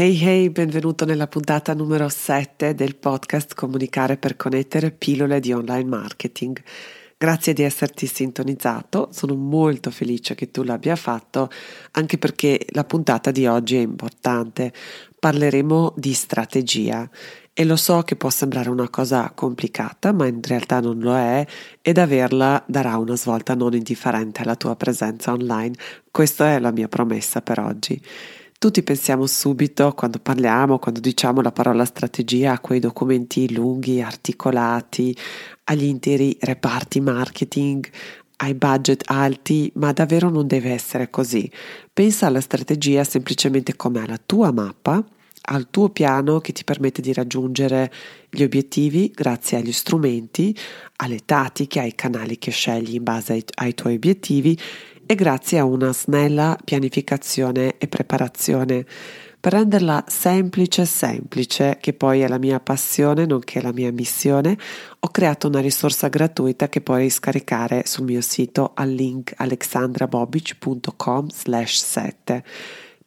Hey hey, benvenuto nella puntata numero 7 del podcast Comunicare per connettere pillole di online marketing. Grazie di esserti sintonizzato, sono molto felice che tu l'abbia fatto, anche perché la puntata di oggi è importante. Parleremo di strategia e lo so che può sembrare una cosa complicata, ma in realtà non lo è ed averla darà una svolta non indifferente alla tua presenza online. Questa è la mia promessa per oggi. Tutti pensiamo subito, quando parliamo, quando diciamo la parola strategia, a quei documenti lunghi, articolati, agli interi reparti marketing, ai budget alti, ma davvero non deve essere così. Pensa alla strategia semplicemente come alla tua mappa, al tuo piano che ti permette di raggiungere gli obiettivi grazie agli strumenti, alle tattiche, ai canali che scegli in base ai, ai tuoi obiettivi e grazie a una snella pianificazione e preparazione per renderla semplice semplice, che poi è la mia passione nonché la mia missione, ho creato una risorsa gratuita che puoi scaricare sul mio sito al link alexandrabobic.com slash 7.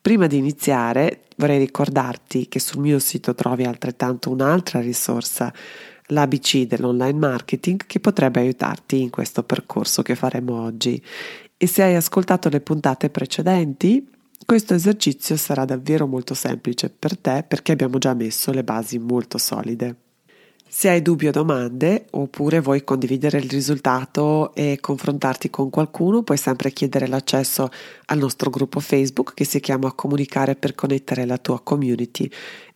Prima di iniziare vorrei ricordarti che sul mio sito trovi altrettanto un'altra risorsa, l'ABC dell'online marketing, che potrebbe aiutarti in questo percorso che faremo oggi e se hai ascoltato le puntate precedenti, questo esercizio sarà davvero molto semplice per te perché abbiamo già messo le basi molto solide. Se hai dubbi o domande oppure vuoi condividere il risultato e confrontarti con qualcuno, puoi sempre chiedere l'accesso al nostro gruppo Facebook che si chiama Comunicare per connettere la tua community.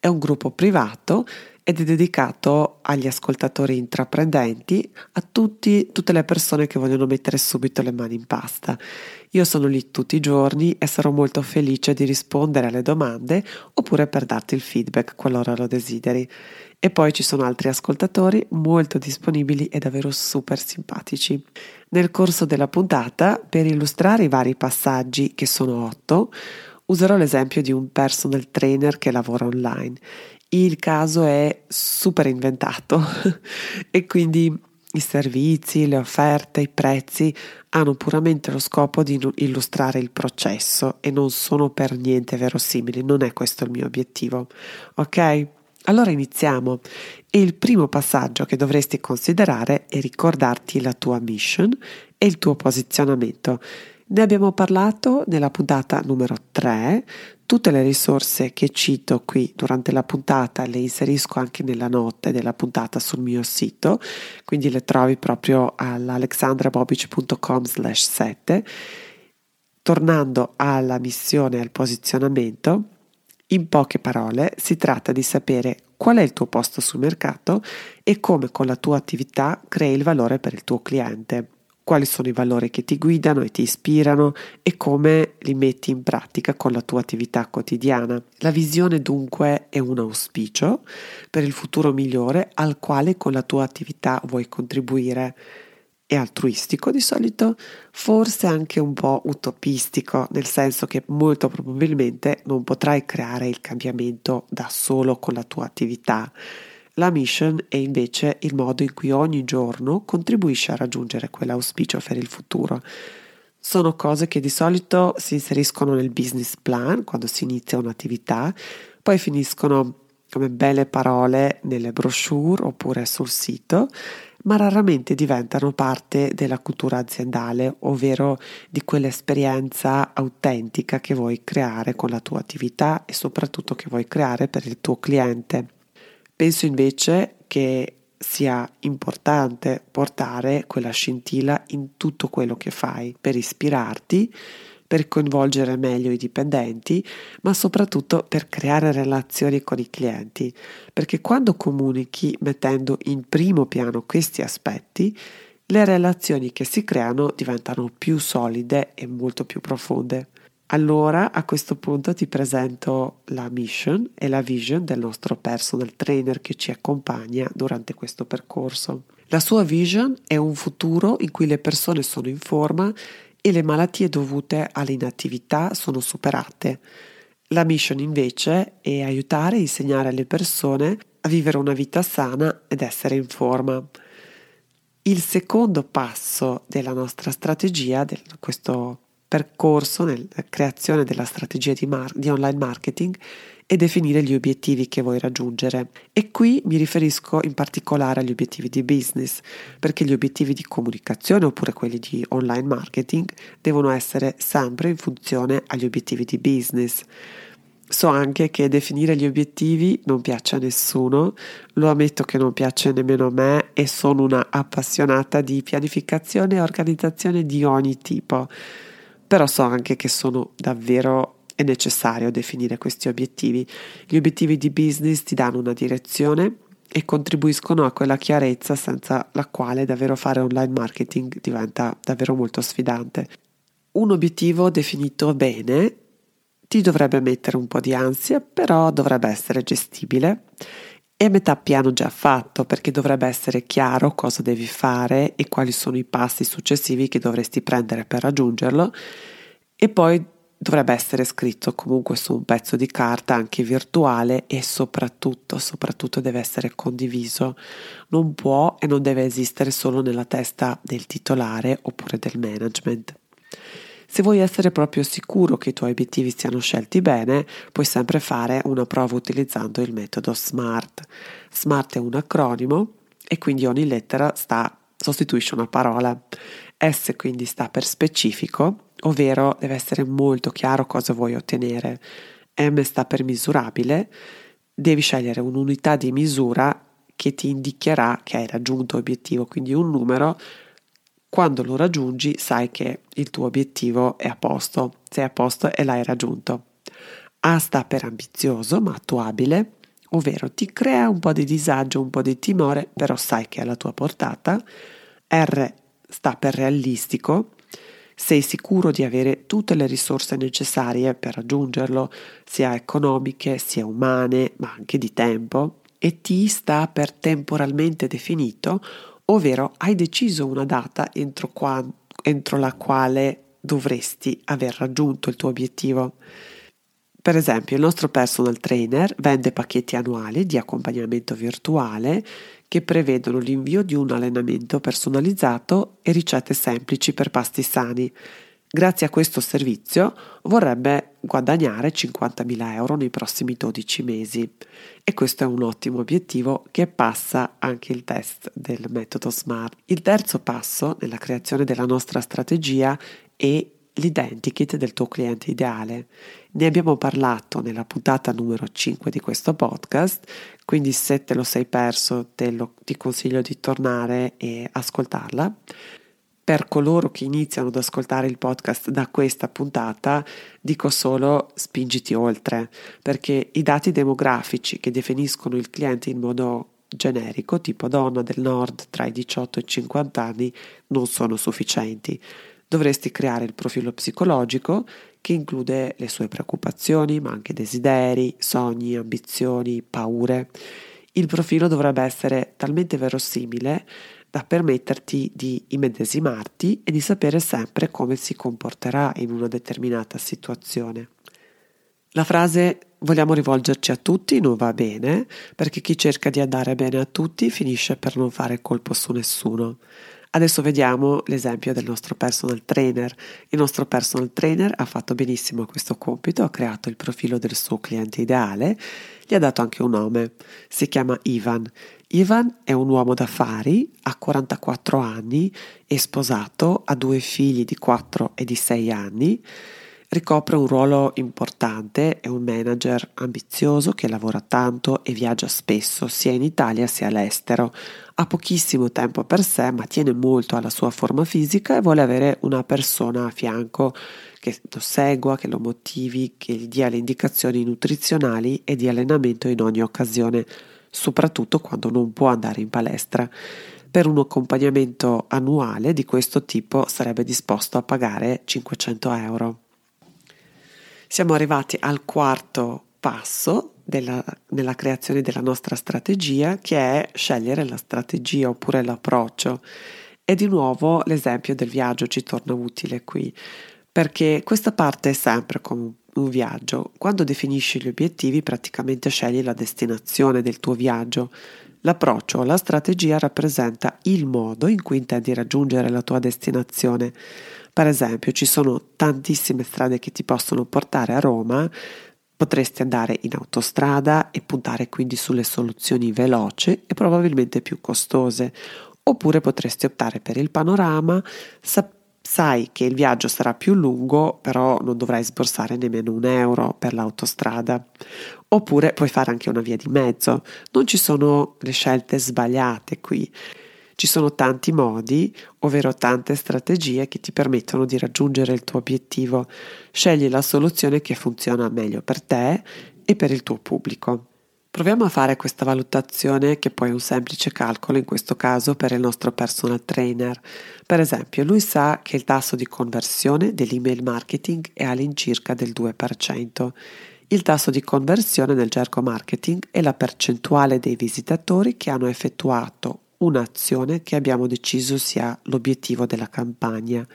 È un gruppo privato ed è dedicato agli ascoltatori intraprendenti, a tutti, tutte le persone che vogliono mettere subito le mani in pasta. Io sono lì tutti i giorni e sarò molto felice di rispondere alle domande oppure per darti il feedback qualora lo desideri. E poi ci sono altri ascoltatori molto disponibili e davvero super simpatici. Nel corso della puntata, per illustrare i vari passaggi, che sono otto, userò l'esempio di un personal trainer che lavora online il caso è super inventato e quindi i servizi, le offerte, i prezzi hanno puramente lo scopo di illustrare il processo e non sono per niente verosimili, non è questo il mio obiettivo. Ok? Allora iniziamo e il primo passaggio che dovresti considerare è ricordarti la tua mission e il tuo posizionamento. Ne abbiamo parlato nella puntata numero 3. Tutte le risorse che cito qui durante la puntata le inserisco anche nella notte della puntata sul mio sito, quindi le trovi proprio all'alexandrabobic.com slash 7. Tornando alla missione e al posizionamento, in poche parole si tratta di sapere qual è il tuo posto sul mercato e come con la tua attività crei il valore per il tuo cliente quali sono i valori che ti guidano e ti ispirano e come li metti in pratica con la tua attività quotidiana. La visione dunque è un auspicio per il futuro migliore al quale con la tua attività vuoi contribuire. È altruistico di solito, forse anche un po' utopistico, nel senso che molto probabilmente non potrai creare il cambiamento da solo con la tua attività la mission è invece il modo in cui ogni giorno contribuisce a raggiungere quell'auspicio per il futuro. Sono cose che di solito si inseriscono nel business plan quando si inizia un'attività, poi finiscono come belle parole nelle brochure oppure sul sito, ma raramente diventano parte della cultura aziendale, ovvero di quell'esperienza autentica che vuoi creare con la tua attività e soprattutto che vuoi creare per il tuo cliente. Penso invece che sia importante portare quella scintilla in tutto quello che fai per ispirarti, per coinvolgere meglio i dipendenti, ma soprattutto per creare relazioni con i clienti, perché quando comunichi mettendo in primo piano questi aspetti, le relazioni che si creano diventano più solide e molto più profonde. Allora a questo punto ti presento la mission e la vision del nostro personal trainer che ci accompagna durante questo percorso. La sua vision è un futuro in cui le persone sono in forma e le malattie dovute all'inattività sono superate. La mission invece è aiutare e insegnare alle persone a vivere una vita sana ed essere in forma. Il secondo passo della nostra strategia, di questo percorso nella creazione della strategia di, mar- di online marketing, è definire gli obiettivi che vuoi raggiungere. E qui mi riferisco in particolare agli obiettivi di business, perché gli obiettivi di comunicazione oppure quelli di online marketing devono essere sempre in funzione agli obiettivi di business. So anche che definire gli obiettivi non piace a nessuno, lo ammetto che non piace nemmeno a me e sono una appassionata di pianificazione e organizzazione di ogni tipo, però so anche che sono davvero è necessario definire questi obiettivi. Gli obiettivi di business ti danno una direzione e contribuiscono a quella chiarezza senza la quale davvero fare online marketing diventa davvero molto sfidante. Un obiettivo definito bene ti dovrebbe mettere un po' di ansia, però dovrebbe essere gestibile. E metà piano già fatto, perché dovrebbe essere chiaro cosa devi fare e quali sono i passi successivi che dovresti prendere per raggiungerlo. E poi dovrebbe essere scritto comunque su un pezzo di carta anche virtuale e soprattutto, soprattutto deve essere condiviso. Non può e non deve esistere solo nella testa del titolare oppure del management. Se vuoi essere proprio sicuro che i tuoi obiettivi siano scelti bene, puoi sempre fare una prova utilizzando il metodo SMART. SMART è un acronimo e quindi ogni lettera sta, sostituisce una parola. S quindi sta per specifico, ovvero deve essere molto chiaro cosa vuoi ottenere. M sta per misurabile, devi scegliere un'unità di misura che ti indicherà che hai raggiunto l'obiettivo, quindi un numero quando lo raggiungi sai che il tuo obiettivo è a posto, sei a posto e l'hai raggiunto. A sta per ambizioso ma attuabile, ovvero ti crea un po' di disagio, un po' di timore, però sai che è alla tua portata. R sta per realistico, sei sicuro di avere tutte le risorse necessarie per raggiungerlo, sia economiche, sia umane, ma anche di tempo. E T sta per temporalmente definito, ovvero hai deciso una data entro, qua, entro la quale dovresti aver raggiunto il tuo obiettivo. Per esempio, il nostro personal trainer vende pacchetti annuali di accompagnamento virtuale che prevedono l'invio di un allenamento personalizzato e ricette semplici per pasti sani. Grazie a questo servizio vorrebbe guadagnare 50.000 euro nei prossimi 12 mesi e questo è un ottimo obiettivo che passa anche il test del metodo SMART. Il terzo passo nella creazione della nostra strategia è l'identikit del tuo cliente ideale. Ne abbiamo parlato nella puntata numero 5 di questo podcast, quindi se te lo sei perso lo, ti consiglio di tornare e ascoltarla. Per coloro che iniziano ad ascoltare il podcast da questa puntata, dico solo spingiti oltre, perché i dati demografici che definiscono il cliente in modo generico, tipo donna del nord tra i 18 e i 50 anni, non sono sufficienti. Dovresti creare il profilo psicologico che include le sue preoccupazioni, ma anche desideri, sogni, ambizioni, paure. Il profilo dovrebbe essere talmente verosimile da permetterti di immedesimarti e di sapere sempre come si comporterà in una determinata situazione. La frase vogliamo rivolgerci a tutti non va bene perché chi cerca di andare bene a tutti finisce per non fare colpo su nessuno. Adesso vediamo l'esempio del nostro personal trainer. Il nostro personal trainer ha fatto benissimo questo compito, ha creato il profilo del suo cliente ideale, gli ha dato anche un nome, si chiama Ivan. Ivan è un uomo d'affari, ha 44 anni, è sposato, ha due figli di 4 e di 6 anni, ricopre un ruolo importante, è un manager ambizioso che lavora tanto e viaggia spesso sia in Italia sia all'estero. Ha pochissimo tempo per sé ma tiene molto alla sua forma fisica e vuole avere una persona a fianco che lo segua, che lo motivi, che gli dia le indicazioni nutrizionali e di allenamento in ogni occasione soprattutto quando non può andare in palestra. Per un accompagnamento annuale di questo tipo sarebbe disposto a pagare 500 euro. Siamo arrivati al quarto passo della, nella creazione della nostra strategia, che è scegliere la strategia oppure l'approccio. E di nuovo l'esempio del viaggio ci torna utile qui, perché questa parte è sempre come un viaggio. Quando definisci gli obiettivi, praticamente scegli la destinazione del tuo viaggio. L'approccio o la strategia rappresenta il modo in cui intendi raggiungere la tua destinazione. Per esempio, ci sono tantissime strade che ti possono portare a Roma, Potresti andare in autostrada e puntare quindi sulle soluzioni veloci e probabilmente più costose, oppure potresti optare per il panorama, sa- sai che il viaggio sarà più lungo, però non dovrai sborsare nemmeno un euro per l'autostrada. Oppure puoi fare anche una via di mezzo, non ci sono le scelte sbagliate qui. Ci sono tanti modi, ovvero tante strategie che ti permettono di raggiungere il tuo obiettivo. Scegli la soluzione che funziona meglio per te e per il tuo pubblico. Proviamo a fare questa valutazione che poi è un semplice calcolo in questo caso per il nostro personal trainer. Per esempio, lui sa che il tasso di conversione dell'email marketing è all'incirca del 2%. Il tasso di conversione nel gergo marketing è la percentuale dei visitatori che hanno effettuato un'azione che abbiamo deciso sia l'obiettivo della campagna.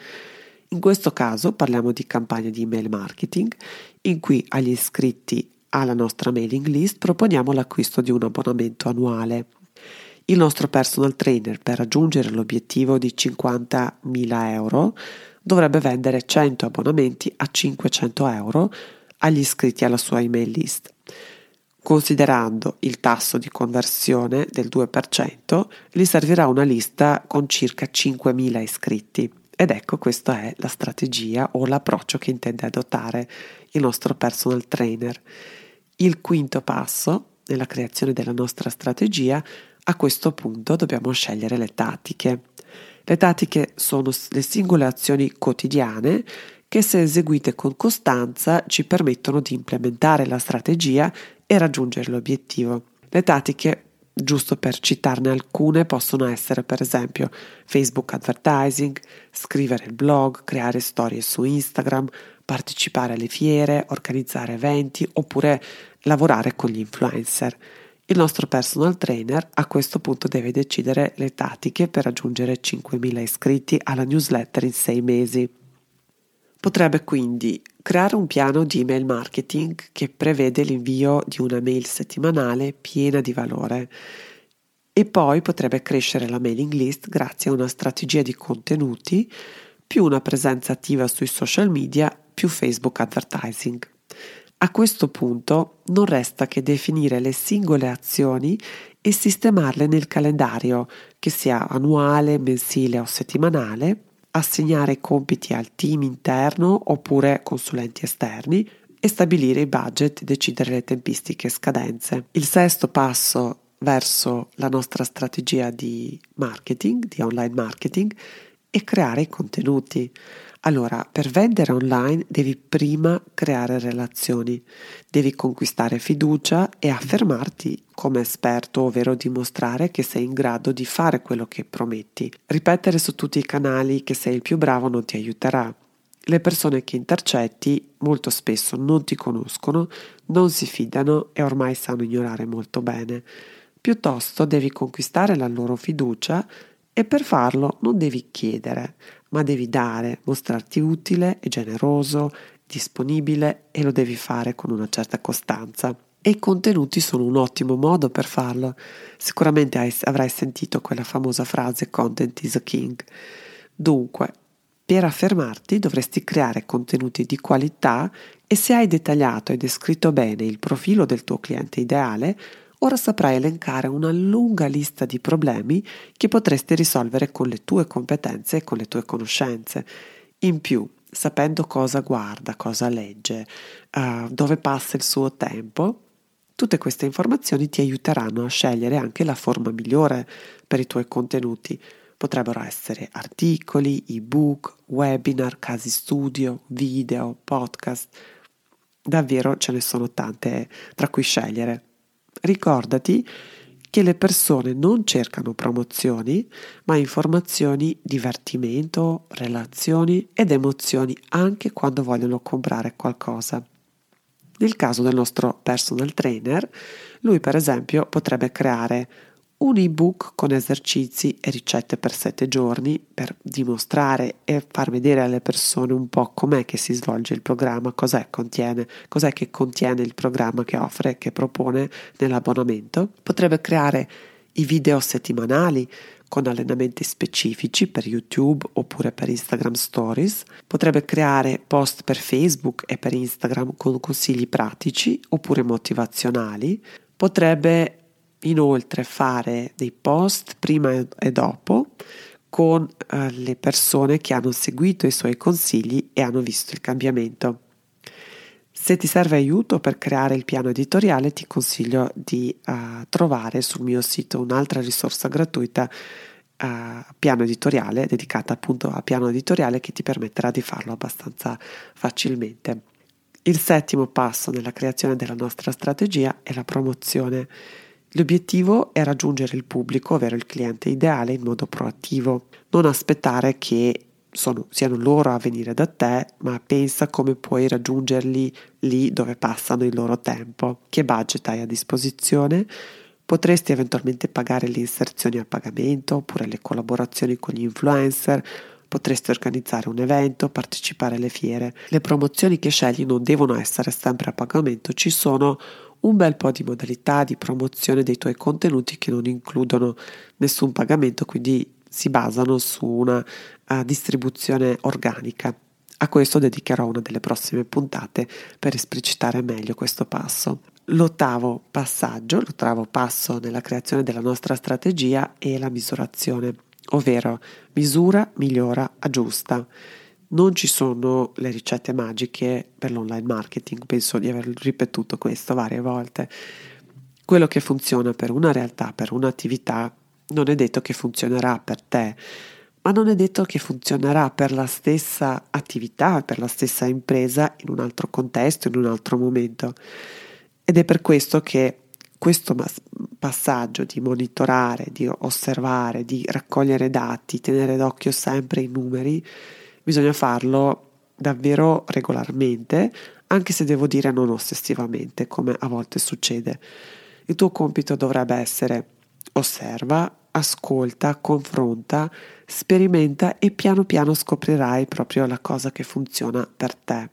In questo caso parliamo di campagna di email marketing in cui agli iscritti alla nostra mailing list proponiamo l'acquisto di un abbonamento annuale. Il nostro personal trainer per raggiungere l'obiettivo di 50.000 euro dovrebbe vendere 100 abbonamenti a 500 euro agli iscritti alla sua email list. Considerando il tasso di conversione del 2%, gli servirà una lista con circa 5.000 iscritti. Ed ecco, questa è la strategia o l'approccio che intende adottare il nostro personal trainer. Il quinto passo nella creazione della nostra strategia, a questo punto dobbiamo scegliere le tattiche. Le tattiche sono le singole azioni quotidiane che se eseguite con costanza ci permettono di implementare la strategia e raggiungere l'obiettivo. Le tattiche, giusto per citarne alcune, possono essere per esempio Facebook advertising, scrivere il blog, creare storie su Instagram, partecipare alle fiere, organizzare eventi oppure lavorare con gli influencer. Il nostro personal trainer a questo punto deve decidere le tattiche per raggiungere 5.000 iscritti alla newsletter in 6 mesi. Potrebbe quindi creare un piano di email marketing che prevede l'invio di una mail settimanale piena di valore e poi potrebbe crescere la mailing list grazie a una strategia di contenuti più una presenza attiva sui social media più Facebook advertising. A questo punto non resta che definire le singole azioni e sistemarle nel calendario, che sia annuale, mensile o settimanale, assegnare compiti al team interno oppure consulenti esterni e stabilire i budget e decidere le tempistiche e scadenze. Il sesto passo verso la nostra strategia di marketing, di online marketing, è creare i contenuti. Allora, per vendere online devi prima creare relazioni, devi conquistare fiducia e affermarti come esperto, ovvero dimostrare che sei in grado di fare quello che prometti. Ripetere su tutti i canali che sei il più bravo non ti aiuterà. Le persone che intercetti molto spesso non ti conoscono, non si fidano e ormai sanno ignorare molto bene. Piuttosto devi conquistare la loro fiducia e per farlo non devi chiedere, ma devi dare, mostrarti utile e generoso, disponibile e lo devi fare con una certa costanza. E i contenuti sono un ottimo modo per farlo. Sicuramente hai, avrai sentito quella famosa frase content is a king. Dunque, per affermarti dovresti creare contenuti di qualità e se hai dettagliato e descritto bene il profilo del tuo cliente ideale, ora saprai elencare una lunga lista di problemi che potresti risolvere con le tue competenze e con le tue conoscenze. In più, sapendo cosa guarda, cosa legge, uh, dove passa il suo tempo, tutte queste informazioni ti aiuteranno a scegliere anche la forma migliore per i tuoi contenuti. Potrebbero essere articoli, ebook, webinar, casi studio, video, podcast. Davvero ce ne sono tante tra cui scegliere. Ricordati che le persone non cercano promozioni, ma informazioni, divertimento, relazioni ed emozioni anche quando vogliono comprare qualcosa. Nel caso del nostro personal trainer, lui per esempio potrebbe creare un ebook con esercizi e ricette per sette giorni per dimostrare e far vedere alle persone un po' com'è che si svolge il programma, cos'è, contiene, cos'è che contiene il programma che offre, che propone nell'abbonamento. Potrebbe creare i video settimanali con allenamenti specifici per YouTube oppure per Instagram Stories. Potrebbe creare post per Facebook e per Instagram con consigli pratici oppure motivazionali. Potrebbe inoltre fare dei post prima e dopo con eh, le persone che hanno seguito i suoi consigli e hanno visto il cambiamento. Se ti serve aiuto per creare il piano editoriale, ti consiglio di uh, trovare sul mio sito un'altra risorsa gratuita, uh, piano editoriale, dedicata appunto a piano editoriale che ti permetterà di farlo abbastanza facilmente. Il settimo passo nella creazione della nostra strategia è la promozione. L'obiettivo è raggiungere il pubblico, ovvero il cliente ideale, in modo proattivo, non aspettare che sono, siano loro a venire da te, ma pensa come puoi raggiungerli lì dove passano il loro tempo, che budget hai a disposizione, potresti eventualmente pagare le inserzioni a pagamento oppure le collaborazioni con gli influencer, potresti organizzare un evento, partecipare alle fiere. Le promozioni che scegli non devono essere sempre a pagamento, ci sono un bel po' di modalità di promozione dei tuoi contenuti che non includono nessun pagamento, quindi si basano su una uh, distribuzione organica. A questo dedicherò una delle prossime puntate per esplicitare meglio questo passo. L'ottavo passaggio, l'ottavo passo nella creazione della nostra strategia è la misurazione, ovvero misura, migliora, aggiusta. Non ci sono le ricette magiche per l'online marketing, penso di aver ripetuto questo varie volte. Quello che funziona per una realtà, per un'attività, non è detto che funzionerà per te, ma non è detto che funzionerà per la stessa attività, per la stessa impresa in un altro contesto, in un altro momento. Ed è per questo che questo passaggio di monitorare, di osservare, di raccogliere dati, tenere d'occhio sempre i numeri, bisogna farlo davvero regolarmente, anche se devo dire non ossessivamente, come a volte succede. Il tuo compito dovrebbe essere osserva, ascolta, confronta, sperimenta e piano piano scoprirai proprio la cosa che funziona per te.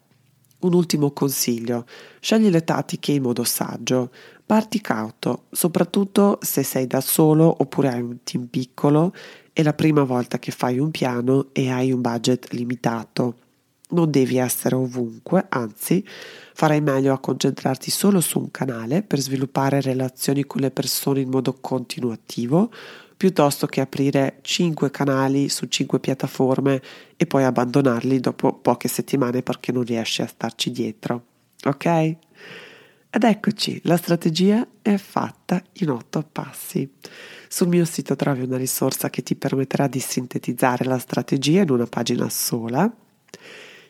Un ultimo consiglio, scegli le tattiche in modo saggio, parti cauto, soprattutto se sei da solo oppure hai un team piccolo, è la prima volta che fai un piano e hai un budget limitato. Non devi essere ovunque, anzi, farai meglio a concentrarti solo su un canale per sviluppare relazioni con le persone in modo continuativo, piuttosto che aprire 5 canali su 5 piattaforme e poi abbandonarli dopo poche settimane perché non riesci a starci dietro. Ok? Ed eccoci, la strategia è fatta in 8 passi. Sul mio sito trovi una risorsa che ti permetterà di sintetizzare la strategia in una pagina sola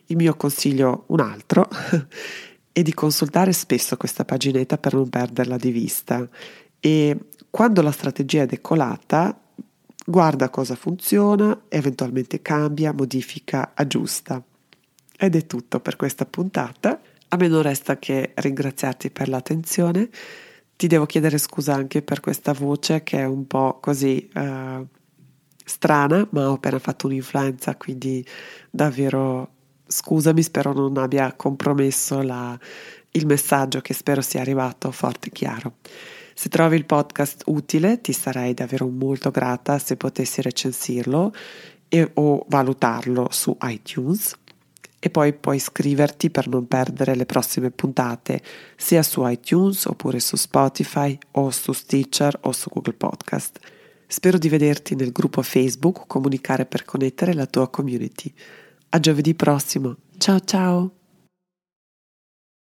il mio consiglio, un altro, è di consultare spesso questa paginetta per non perderla di vista e quando la strategia è decolata, guarda cosa funziona, eventualmente cambia, modifica, aggiusta. Ed è tutto per questa puntata. A me non resta che ringraziarti per l'attenzione. Ti devo chiedere scusa anche per questa voce che è un po' così uh, strana, ma ho appena fatto un'influenza, quindi davvero Scusami, spero non abbia compromesso la, il messaggio che spero sia arrivato forte e chiaro. Se trovi il podcast utile, ti sarei davvero molto grata se potessi recensirlo e, o valutarlo su iTunes. E poi puoi iscriverti per non perdere le prossime puntate sia su iTunes oppure su Spotify o su Stitcher o su Google Podcast. Spero di vederti nel gruppo Facebook Comunicare per connettere la tua community. A giovedì prossimo. Ciao ciao!